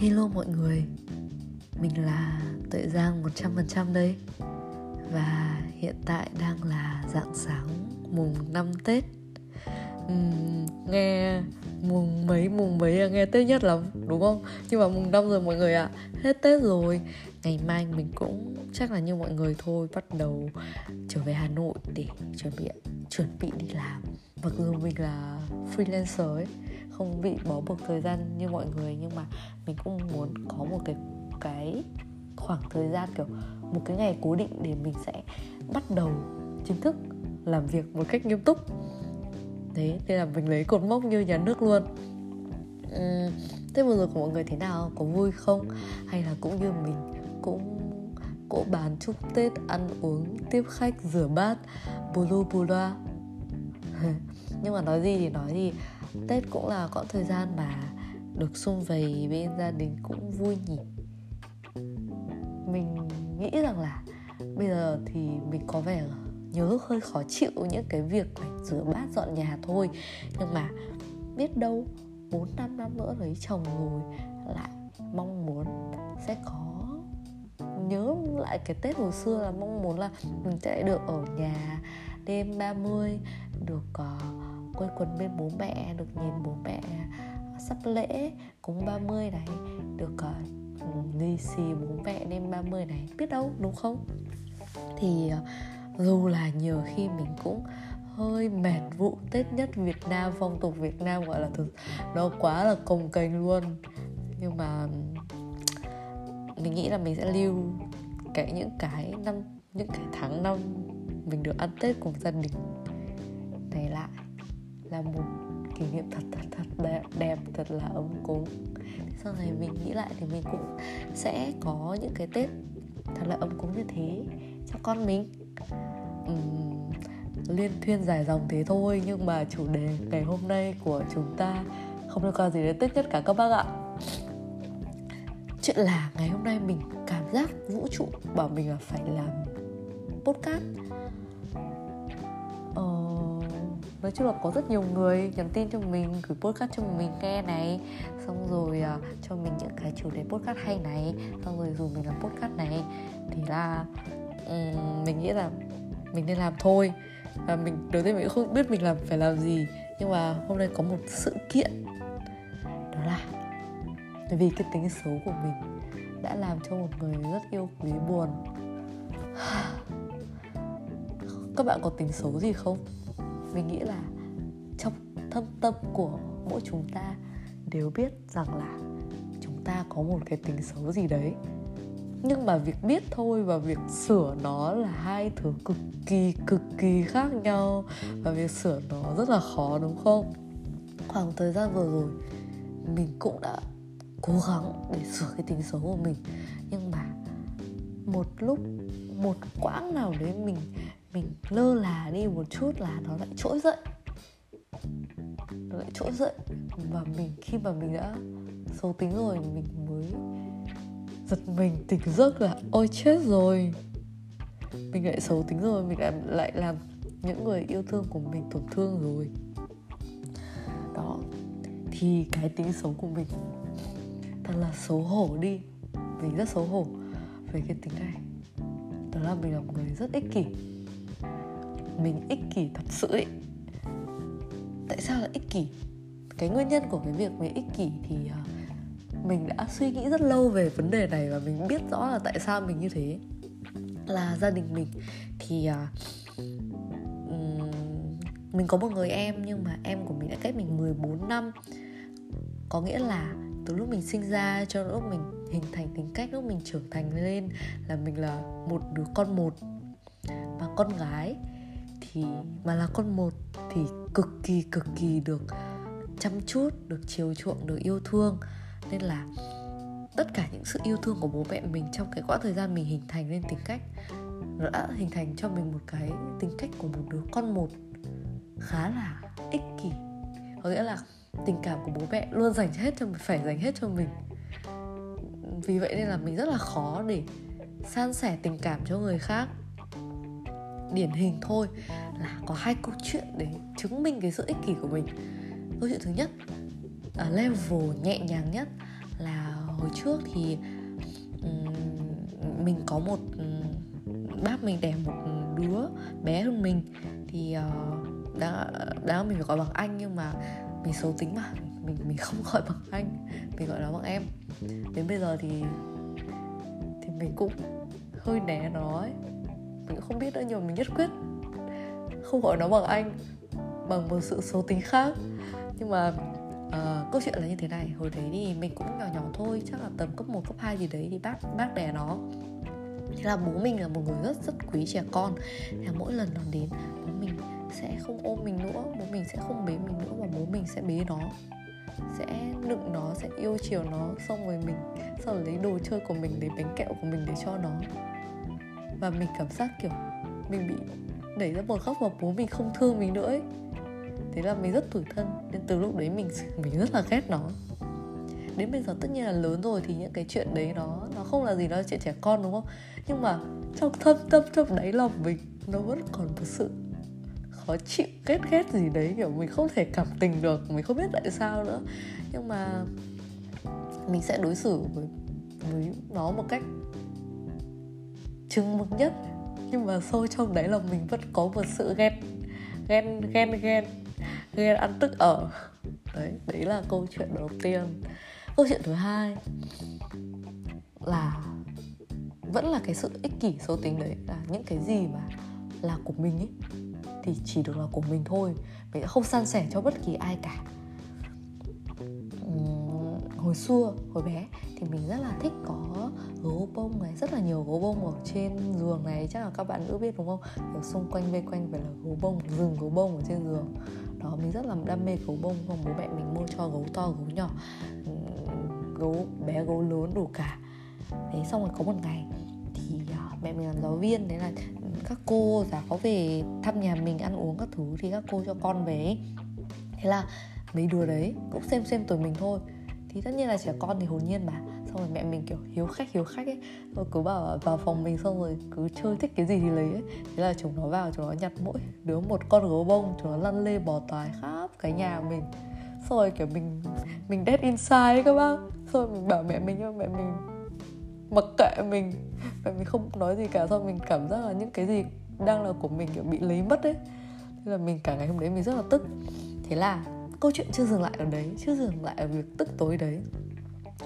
Hello mọi người. Mình là Tuệ Giang 100% đây. Và hiện tại đang là dạng sáng mùng 5 Tết. Uhm, Nghe mùng mấy mùng mấy là nghe Tết nhất lắm đúng không? Nhưng mà mùng năm rồi mọi người ạ à, Hết Tết rồi. Ngày mai mình cũng chắc là như mọi người thôi Bắt đầu trở về Hà Nội để chuẩn bị chuẩn bị đi làm. Mặc dù mình là freelancer ấy không bị bó buộc thời gian như mọi người nhưng mà mình cũng muốn có một cái cái khoảng thời gian kiểu một cái ngày cố định để mình sẽ bắt đầu chính thức làm việc một cách nghiêm túc thế nên là mình lấy cột mốc như nhà nước luôn. Uhm, thế vừa rồi của mọi người thế nào? Có vui không? Hay là cũng như mình cũng cỗ bàn chúc tết ăn uống tiếp khách rửa bát bù lu bù loa. Nhưng mà nói gì thì nói gì. Tết cũng là quãng thời gian mà được xung vầy bên gia đình cũng vui nhỉ. Mình nghĩ rằng là bây giờ thì mình có vẻ nhớ hơi khó chịu những cái việc phải rửa bát dọn nhà thôi. Nhưng mà biết đâu 4 năm năm nữa lấy chồng rồi lại mong muốn sẽ có nhớ lại cái Tết hồi xưa là mong muốn là mình sẽ được ở nhà đêm 30 được uh, quây quần bên bố mẹ được nhìn bố mẹ sắp lễ cúng 30 này được uh, lì xì bố mẹ đêm 30 này. Biết đâu đúng không? Thì uh, dù là nhiều khi mình cũng hơi mệt vụ Tết nhất Việt Nam phong tục Việt Nam gọi là thực nó quá là cồng kềnh luôn. Nhưng mà mình nghĩ là mình sẽ lưu cái những cái năm những cái tháng năm mình được ăn Tết cùng gia đình này lại là một kỷ niệm thật thật thật đẹp, đẹp thật là ấm cúng. Sau này mình nghĩ lại thì mình cũng sẽ có những cái tết thật là ấm cúng như thế cho con mình um, liên thuyên dài dòng thế thôi nhưng mà chủ đề ngày hôm nay của chúng ta không liên quan gì đến tết nhất cả các bác ạ. Chuyện là ngày hôm nay mình cảm giác vũ trụ bảo mình là phải làm podcast. Ờ, nói chung là có rất nhiều người nhắn tin cho mình gửi podcast cho mình nghe này xong rồi uh, cho mình những cái chủ đề podcast hay này xong rồi dù mình làm podcast này thì là um, mình nghĩ là mình nên làm thôi. Và mình đầu tiên mình cũng không biết mình làm phải làm gì. Nhưng mà hôm nay có một sự kiện. Đó là vì cái tính xấu của mình đã làm cho một người rất yêu quý buồn. Các bạn có tính xấu gì không? Mình nghĩ là trong thâm tâm của mỗi chúng ta đều biết rằng là chúng ta có một cái tính xấu gì đấy nhưng mà việc biết thôi và việc sửa nó là hai thứ cực kỳ cực kỳ khác nhau. Và việc sửa nó rất là khó, đúng không? Khoảng thời gian vừa rồi, mình cũng đã cố gắng để sửa cái tính xấu của mình. Nhưng mà một lúc, một quãng nào đấy mình mình lơ là đi một chút là nó lại trỗi dậy. Nó lại trỗi dậy. Và mình, khi mà mình đã xấu tính rồi, mình mới giật mình tỉnh giấc là ôi chết rồi. Mình lại xấu tính rồi mình lại lại làm những người yêu thương của mình tổn thương rồi. Đó thì cái tính xấu của mình thật là xấu hổ đi. Mình rất xấu hổ về cái tính này. Đó là mình là một người rất ích kỷ. Mình ích kỷ thật sự ấy. Tại sao là ích kỷ? Cái nguyên nhân của cái việc mình ích kỷ thì uh, mình đã suy nghĩ rất lâu về vấn đề này và mình biết rõ là tại sao mình như thế. Là gia đình mình. Thì uh, mình có một người em nhưng mà em của mình đã cách mình 14 năm. Có nghĩa là từ lúc mình sinh ra cho lúc mình hình thành tính cách lúc mình trưởng thành lên là mình là một đứa con một và con gái. Thì mà là con một thì cực kỳ cực kỳ được chăm chút được chiều chuộng được yêu thương nên là tất cả những sự yêu thương của bố mẹ mình trong cái quãng thời gian mình hình thành lên tính cách, nó đã hình thành cho mình một cái tính cách của một đứa con một khá là ích kỷ. Có nghĩa là tình cảm của bố mẹ luôn dành hết cho mình phải dành hết cho mình. Vì vậy nên là mình rất là khó để san sẻ tình cảm cho người khác. Điển hình thôi là có hai câu chuyện để chứng minh cái sự ích kỷ của mình. Câu chuyện thứ nhất ở level nhẹ nhàng nhất là hồi trước thì um, mình có một um, bác mình đẻ một đứa bé hơn mình thì uh, đã đã mình phải gọi bằng anh nhưng mà mình xấu tính mà mình mình không gọi bằng anh mình gọi nó bằng em. Đến bây giờ thì thì mình cũng hơi né nó ấy. Mình cũng không biết nữa nhưng mà mình nhất quyết không gọi nó bằng anh bằng một sự xấu tính khác. Nhưng mà uh, câu chuyện là như thế này. Hồi đấy thì mình cũng nhỏ nhỏ thôi chắc là tầm cấp 1, cấp 2 gì đấy thì bác bác đẻ nó thế là bố mình là một người rất rất quý trẻ con. Là mỗi lần nó đến bố mình sẽ không ôm mình nữa bố mình sẽ không bế mình nữa mà bố mình sẽ bế nó sẽ nựng nó sẽ yêu chiều nó xong rồi mình sau rồi lấy đồ chơi của mình lấy bánh kẹo của mình để cho nó. Và mình cảm giác kiểu mình bị đẩy ra một góc và bố mình không thương mình nữa ấy thế là mình rất tủi thân, nên từ lúc đấy mình mình rất là ghét nó. Đến bây giờ tất nhiên là lớn rồi thì những cái chuyện đấy nó nó không là gì đó chuyện trẻ con, đúng không? Nhưng mà trong thâm tâm trong đáy lòng mình, nó vẫn còn một sự khó chịu, ghét ghét gì đấy, kiểu mình không thể cảm tình được, mình không biết tại sao nữa. Nhưng mà mình sẽ đối xử với với nó một cách chừng mực nhất. Nhưng mà sâu trong đáy lòng mình vẫn có một sự ghen ghen ghen ghen ghen ăn tức ở. Đấy đấy là câu chuyện đầu tiên. Câu chuyện thứ hai là vẫn là cái sự ích kỷ số tính đấy, là những cái gì mà là của mình ấy thì chỉ được là của mình thôi. Mình sẽ không san sẻ cho bất kỳ ai cả. Hồi xưa, hồi bé thì mình rất là thích có gấu bông này, rất là nhiều gấu bông ở trên giường này, chắc là các bạn nữ biết đúng không? Ở xung quanh vây quanh phải là gấu bông, rừng gấu bông ở trên giường đó, mình rất là đam mê gấu bông không bố mẹ mình mua cho gấu to, gấu nhỏ, gấu bé, gấu lớn đủ cả. Thế xong rồi có một ngày thì à, mẹ mình làm giáo viên đấy là các cô giáo về thăm nhà mình ăn uống các thứ thì các cô cho con về thế là mấy đứa đấy cũng xem xem tuổi mình thôi. Thì tất nhiên là trẻ con thì hồn nhiên mà xong rồi mẹ mình, kiểu, hiếu khách hiếu khách ấy. Rồi cứ bảo, vào phòng mình xong rồi cứ chơi thích cái gì thì lấy ấy. Thế là chúng nó vào, chúng nó nhặt mỗi đứa một con gấu bông, chúng nó lăn lê bò toài khắp cái nhà mình. Xong rồi, kiểu, mình mình dead inside ấy các bác. Xong rồi mình bảo mẹ mình, nhưng mẹ mình mặc kệ mình. Mẹ mình không nói gì cả. Xong mình cảm giác là những cái gì đang là của mình, kiểu, bị lấy mất ấy. Thế là mình cả ngày hôm đấy mình rất là tức. Thế là câu chuyện chưa dừng lại ở đấy, chưa dừng lại ở việc tức tối đấy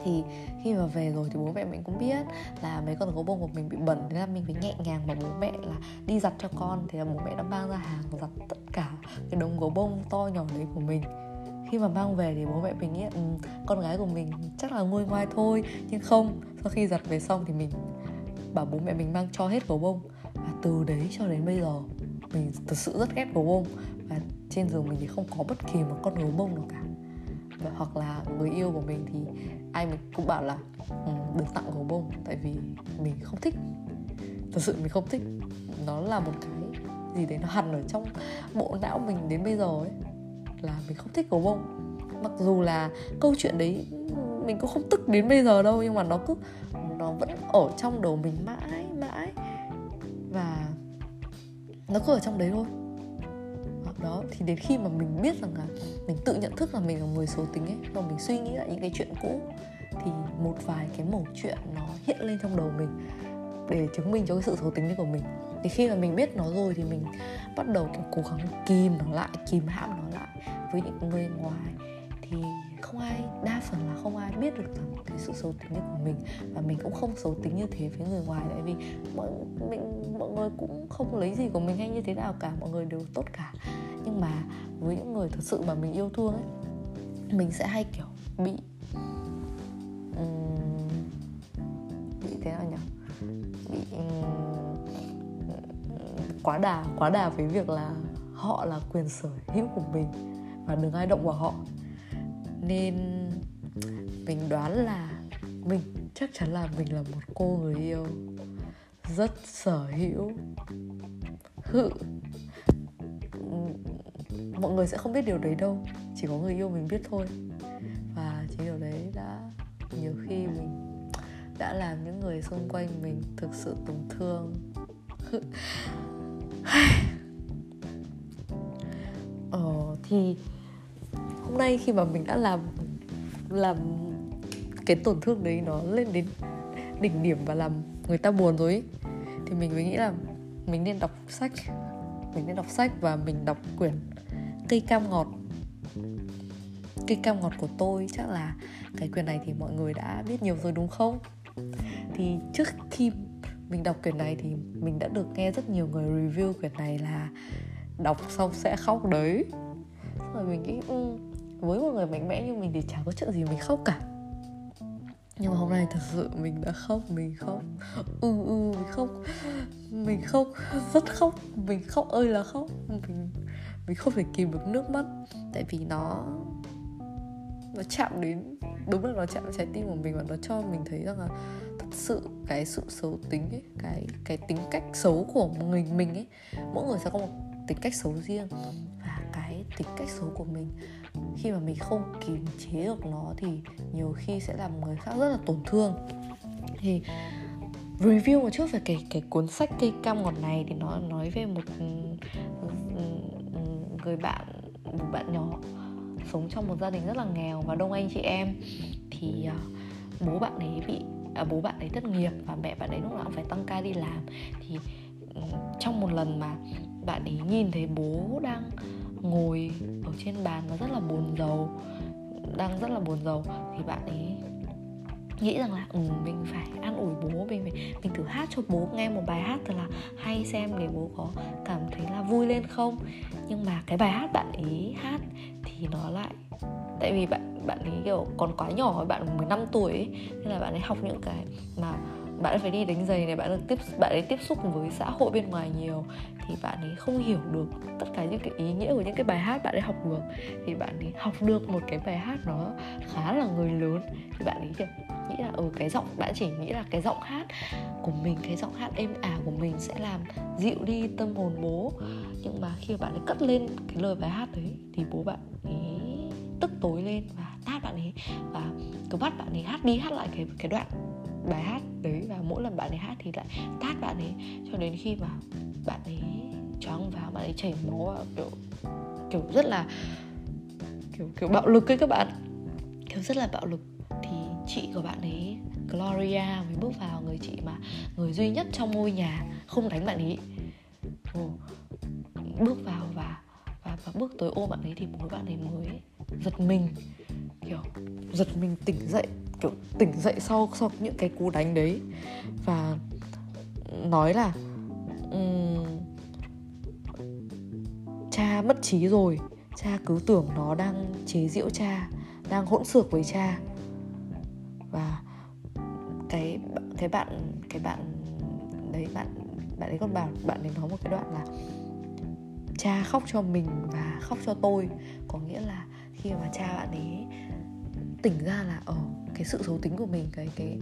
thì khi mà về rồi thì bố mẹ mình cũng biết là mấy con gấu bông của mình bị bẩn thế là mình phải nhẹ nhàng bảo bố mẹ là đi giặt cho con. Thế là bố mẹ đã mang ra hàng giặt tất cả cái đống gấu bông to nhỏ đấy của mình. Khi mà mang về thì bố mẹ mình nghĩ um, con gái của mình chắc là nguôi ngoai thôi nhưng không. Sau khi giặt về xong thì mình bảo bố mẹ mình mang cho hết gấu bông. Và từ đấy cho đến bây giờ mình thực sự rất ghét gấu bông. Và trên giường mình thì không có bất kỳ một con gấu bông nào cả. Và hoặc là người yêu của mình thì ai mình cũng bảo là um, đừng tặng gấu bông. Tại vì mình không thích. Thật sự mình không thích. Nó là một cái gì đấy nó hằn ở trong bộ não mình đến bây giờ ấy là mình không thích gấu bông. Mặc dù là câu chuyện đấy mình cũng không tức đến bây giờ đâu nhưng mà nó cứ nó vẫn ở trong đầu mình mãi mãi. Và nó cứ ở trong đấy thôi đó, thì đến khi mà mình biết rằng là mình tự nhận thức là mình là người số tính ấy, và mình suy nghĩ lại những cái chuyện cũ, thì một vài cái mẩu chuyện nó hiện lên trong đầu mình để chứng minh cho cái sự số tính đấy của mình. Thì khi mà mình biết nó rồi thì mình bắt đầu kiểu cố gắng kìm nó lại, kìm hãm nó lại với những người ngoài. Thì không ai đa phần là không ai biết được rằng cái sự xấu tính của mình. Và mình cũng không xấu tính như thế với người ngoài tại vì mọi mình mọi người cũng không lấy gì của mình hay như thế nào cả mọi người đều tốt cả. Nhưng mà với những người thật sự mà mình yêu thương ấy mình sẽ hay kiểu bị um, bị thế nào nhỉ? Bị um, quá đà quá đà với việc là họ là quyền sở hữu của mình và đừng ai động vào họ nên mình đoán là mình chắc chắn là mình là một cô người yêu rất sở hữu, hự. Mọi người sẽ không biết điều đấy đâu, chỉ có người yêu mình biết thôi. Và chính điều đấy đã nhiều khi mình đã làm những người xung quanh mình thực sự tổn thương. Ờ thì nay khi mà mình đã làm làm cái tổn thương đấy nó lên đến đỉnh điểm và làm người ta buồn rồi ý. thì mình mới nghĩ là mình nên đọc sách. Mình nên đọc sách và mình đọc quyển cây cam ngọt. Cây cam ngọt của tôi chắc là cái quyển này thì mọi người đã biết nhiều rồi đúng không? Thì trước khi mình đọc quyển này thì mình đã được nghe rất nhiều người review quyển này là đọc xong sẽ khóc đấy. Rồi mình nghĩ ừ, với một người mạnh mẽ như mình thì chả có chuyện gì mình khóc cả. Nhưng mà hôm nay thật sự mình đã khóc, mình khóc. Ừ ừ mình khóc. Mình khóc, rất khóc. Mình khóc ơi là khóc. Mình mình không thể kìm được nước mắt. Tại vì nó nó chạm đến, đúng là nó chạm trái tim của mình và nó cho mình thấy rằng là thật sự cái sự xấu tính ấy, cái cái tính cách xấu của người mình ấy, mỗi người sẽ có một tính cách xấu riêng. Và cái tính cách xấu của mình khi mà mình không kiềm chế được nó thì nhiều khi sẽ làm người khác rất là tổn thương. Thì review một chút về cái cái cuốn sách cây cam ngọt này thì nó nói về một ừ, ừ, ừ, người bạn một bạn nhỏ sống trong một gia đình rất là nghèo và đông anh chị em. Thì à, bố bạn ấy bị à, bố bạn ấy thất nghiệp và mẹ bạn ấy lúc nào cũng phải tăng ca đi làm. Thì trong một lần mà bạn ấy nhìn thấy bố đang ngồi ở trên bàn và rất là buồn rầu đang rất là buồn rầu. Thì bạn ấy nghĩ rằng là ừ, mình phải an ủi bố mình phải mình thử hát cho bố nghe một bài hát thật là hay xem để bố có cảm thấy là vui lên không. Nhưng mà cái bài hát bạn ấy hát thì nó lại tại vì bạn bạn ấy kiểu còn quá nhỏ bạn 15 tuổi ấy, nên là bạn ấy học những cái mà bạn ấy phải đi đánh giày này bạn ấy tiếp bạn ấy tiếp xúc với xã hội bên ngoài nhiều thì bạn ấy không hiểu được tất cả những cái ý nghĩa của những cái bài hát bạn ấy học được thì bạn ấy học được một cái bài hát nó khá là người lớn thì bạn ấy kiểu nghĩ là ở ừ, cái giọng bạn chỉ nghĩ là cái giọng hát của mình cái giọng hát êm ả của mình sẽ làm dịu đi tâm hồn bố nhưng mà khi bạn ấy cất lên cái lời bài hát đấy thì bố bạn ấy tức tối lên và tát bạn ấy và cứ bắt bạn ấy hát đi hát lại cái cái đoạn bài hát đấy và mỗi lần bạn ấy hát thì lại tát bạn ấy. Cho đến khi mà bạn ấy choáng vào bạn ấy chảy máu và kiểu kiểu rất là kiểu kiểu bạo lực ấy các bạn. Kiểu rất là bạo lực. Thì chị của bạn ấy Gloria mới bước vào người chị mà người duy nhất trong ngôi nhà không đánh bạn ấy. Ồ, bước vào và và, và bước tới ôm bạn ấy thì bố bạn ấy mới giật mình kiểu giật mình tỉnh dậy kiểu tỉnh dậy sau sau những cái cú đánh đấy. Và nói là um, cha mất trí rồi cha cứ tưởng nó đang chế giễu cha đang hỗn xược với cha. Và cái cái bạn cái bạn đấy bạn bạn ấy còn bảo bạn ấy nói một cái đoạn là cha khóc cho mình và khóc cho tôi. Có nghĩa là khi mà cha bạn ấy tỉnh ra là ở oh, cái sự xấu tính của mình cái cái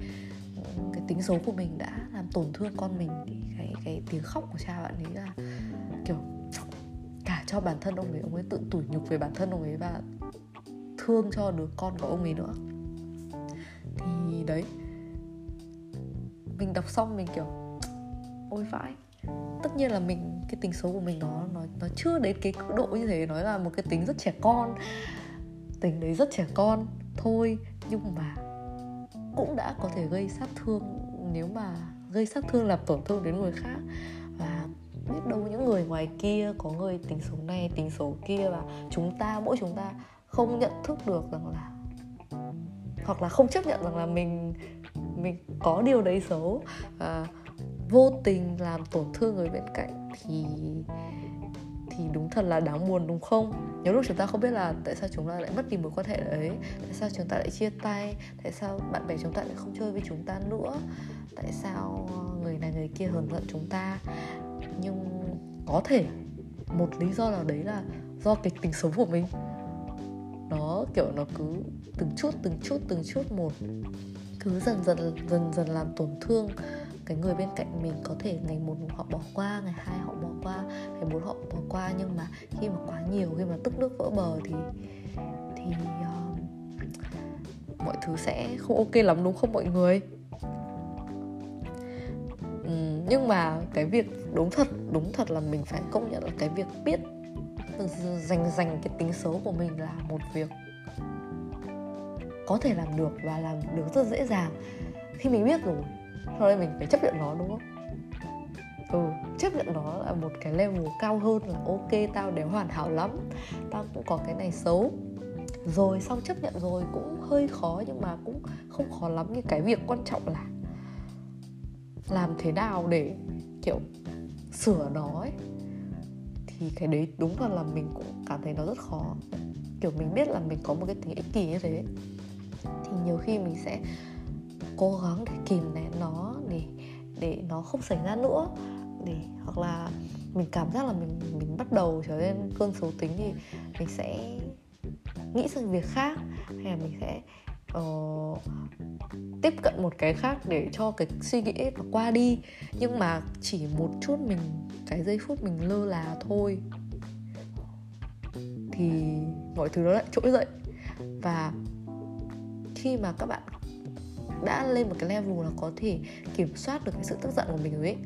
cái tính xấu của mình đã làm tổn thương con mình thì cái cái tiếng khóc của cha bạn ấy là kiểu cả cho bản thân ông ấy ông ấy tự tủi nhục về bản thân ông ấy và thương cho đứa con của ông ấy nữa. Thì đấy mình đọc xong mình kiểu ôi vãi. Tất nhiên là mình cái tính xấu của mình nó nó nó chưa đến cái độ như thế nó là một cái tính rất trẻ con tính đấy rất trẻ con thôi nhưng mà cũng đã có thể gây sát thương nếu mà gây sát thương làm tổn thương đến người khác. Và biết đâu những người ngoài kia có người tính xấu này tính xấu kia và chúng ta mỗi chúng ta không nhận thức được rằng là hoặc là không chấp nhận rằng là mình mình có điều đấy xấu. À, vô tình làm tổn thương người bên cạnh thì thì đúng thật là đáng buồn đúng không? Nhiều lúc chúng ta không biết là tại sao chúng ta lại mất đi mối quan hệ đấy, tại sao chúng ta lại chia tay, tại sao bạn bè chúng ta lại không chơi với chúng ta nữa, tại sao người này người kia hờn giận chúng ta. Nhưng có thể một lý do nào đấy là do cái tình sống của mình. Nó kiểu nó cứ từng chút từng chút từng chút một cứ dần dần dần dần làm tổn thương cái người bên cạnh mình. Có thể ngày một họ bỏ qua ngày hai họ bỏ qua ngày bốn họ bỏ qua. Nhưng mà khi mà quá nhiều khi mà tức nước vỡ bờ thì thì uh, mọi thứ sẽ không ok lắm đúng không mọi người? Uhm, nhưng mà cái việc đúng thật đúng thật là mình phải công nhận là cái việc biết dành dành cái tính xấu của mình là một việc có thể làm được và làm được rất dễ dàng. Khi mình biết rồi, sau đây mình phải chấp nhận nó, đúng không? Ừ chấp nhận nó là một cái level cao hơn là ok, tao đều hoàn hảo lắm, tao cũng có cái này xấu. Rồi xong chấp nhận rồi cũng hơi khó nhưng mà cũng không khó lắm như cái việc quan trọng là làm thế nào để, kiểu, sửa nó ấy, thì cái đấy đúng là là mình cũng cảm thấy nó rất khó. Kiểu mình biết là mình có một cái tính ích kỷ như thế thì nhiều khi mình sẽ cố gắng để kìm nén nó để để nó không xảy ra nữa. Để hoặc là mình cảm giác là mình mình bắt đầu trở nên cơn xấu tính thì mình sẽ nghĩ sang việc khác hay là mình sẽ uh, tiếp cận một cái khác để cho cái suy nghĩ nó qua đi. Nhưng mà chỉ một chút mình cái giây phút mình lơ là thôi. Thì mọi thứ nó lại trỗi dậy. Và khi mà các bạn đã lên một cái level là có thể kiểm soát được cái sự tức giận của mình rồi ấy.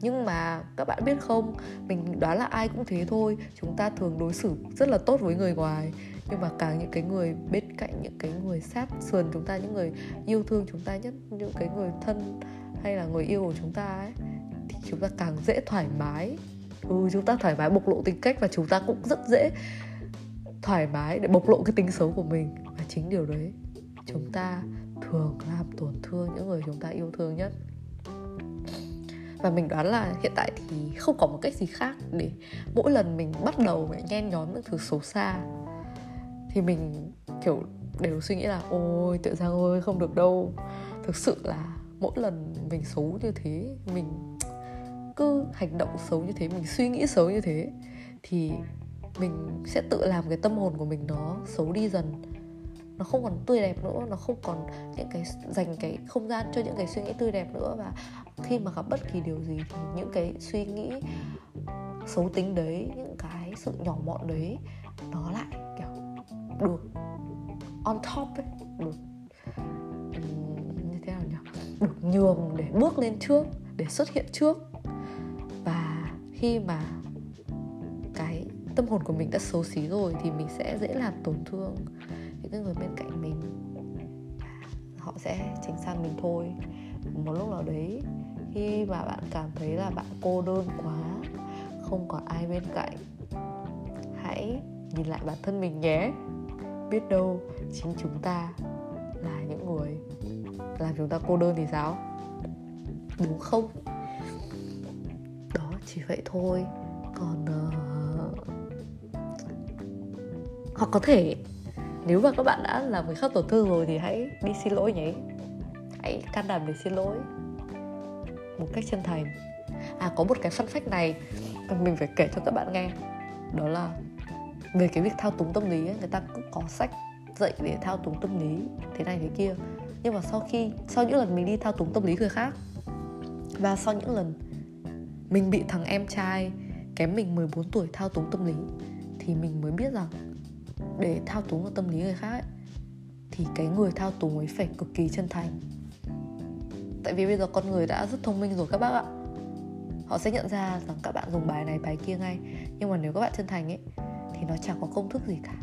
Nhưng mà các bạn biết không, mình đoán là ai cũng thế thôi. Chúng ta thường đối xử rất là tốt với người ngoài. Nhưng mà càng những cái người bên cạnh, những cái người sát sườn chúng ta, những người yêu thương chúng ta nhất, những cái người thân hay là người yêu của chúng ta ấy, thì chúng ta càng dễ thoải mái. Ừ chúng ta thoải mái bộc lộ tính cách và chúng ta cũng rất dễ thoải mái để bộc lộ cái tính xấu của mình. Và chính điều đấy chúng ta thường làm tổn thương những người chúng ta yêu thương nhất. Và mình đoán là hiện tại thì không có một cách gì khác để mỗi lần mình bắt đầu phải nhen nhóm những thứ xấu xa, thì mình, kiểu, đều suy nghĩ là, ôi, tự giang ơi không được đâu. Thực sự là mỗi lần mình xấu như thế, mình cứ hành động xấu như thế, mình suy nghĩ xấu như thế, thì mình sẽ tự làm cái tâm hồn của mình nó xấu đi dần nó không còn tươi đẹp nữa, nó không còn những cái dành cái không gian cho những cái suy nghĩ tươi đẹp nữa. Và khi mà gặp bất kỳ điều gì thì những cái suy nghĩ xấu tính đấy, những cái sự nhỏ mọn đấy, nó lại, kiểu, được on top ấy, được như thế nào nhỉ? Được nhường để bước lên trước, để xuất hiện trước. Và khi mà cái tâm hồn của mình đã xấu xí rồi thì mình sẽ dễ làm tổn thương cái người bên cạnh mình. Họ sẽ tránh sang mình thôi. Một lúc nào đấy, khi mà bạn cảm thấy là bạn cô đơn quá, không còn ai bên cạnh, hãy nhìn lại bản thân mình nhé. Biết đâu chính chúng ta là những người làm chúng ta cô đơn thì sao? Đúng không? Đó chỉ vậy thôi. Còn ờ, uh... hoặc có thể nếu mà các bạn đã làm người khác tổn thương rồi thì hãy đi xin lỗi nhé. Hãy can đảm để xin lỗi một cách chân thành. À có một cái phân phách này mình phải kể cho các bạn nghe. Đó là về cái việc thao túng tâm lý ấy, người ta cũng có sách dạy để thao túng tâm lý thế này thế kia. Nhưng mà sau khi sau những lần mình đi thao túng tâm lý người khác và sau những lần mình bị thằng em trai kém mình 14 tuổi thao túng tâm lý thì mình mới biết rằng để thao túng vào tâm lý người khác ấy, thì cái người thao túng ấy phải cực kỳ chân thành. Tại vì bây giờ con người đã rất thông minh rồi các bác ạ. Họ sẽ nhận ra rằng các bạn dùng bài này bài kia ngay. Nhưng mà nếu các bạn chân thành ấy thì nó chẳng có công thức gì cả.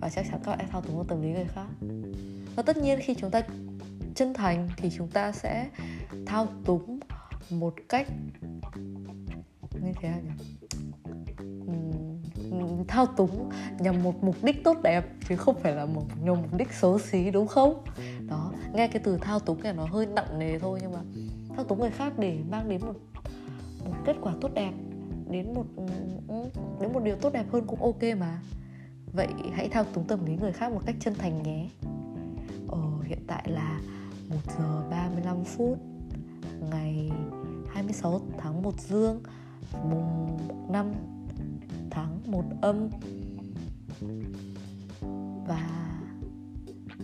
Và chắc chắn các bạn sẽ thao túng vào tâm lý người khác. Và tất nhiên khi chúng ta chân thành thì chúng ta sẽ thao túng một cách như thế nào nhỉ? Thao túng nhằm một mục đích tốt đẹp chứ không phải là một nhằm mục đích xấu xí đúng không? Đó nghe cái từ thao túng này nó hơi nặng nề thôi nhưng mà thao túng người khác để mang đến một một kết quả tốt đẹp đến một đến một điều tốt đẹp hơn cũng ok mà. Vậy hãy thao túng tâm lý người khác một cách chân thành nhé. Ờ, hiện tại là 1 giờ 35 phút ngày 26 tháng 1 dương mùng 5 tháng một âm. Và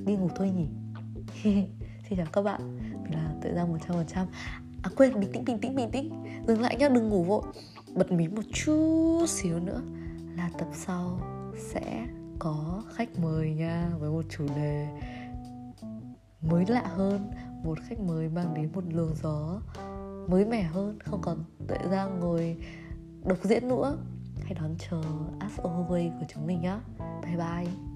đi ngủ thôi nhỉ. Xin chào các bạn. Mình là tự ra một trăm phần trăm. À quên bình tĩnh bình tĩnh bình tĩnh. Dừng lại nhá, đừng ngủ vội. Bật mí một chút xíu nữa là tập sau sẽ có khách mời nha, với một chủ đề mới lạ hơn, một khách mời mang đến một luồng gió mới mẻ hơn. Không còn tự ra ngồi độc diễn nữa hãy đón chờ As Always của chúng mình nhé. Bye bye.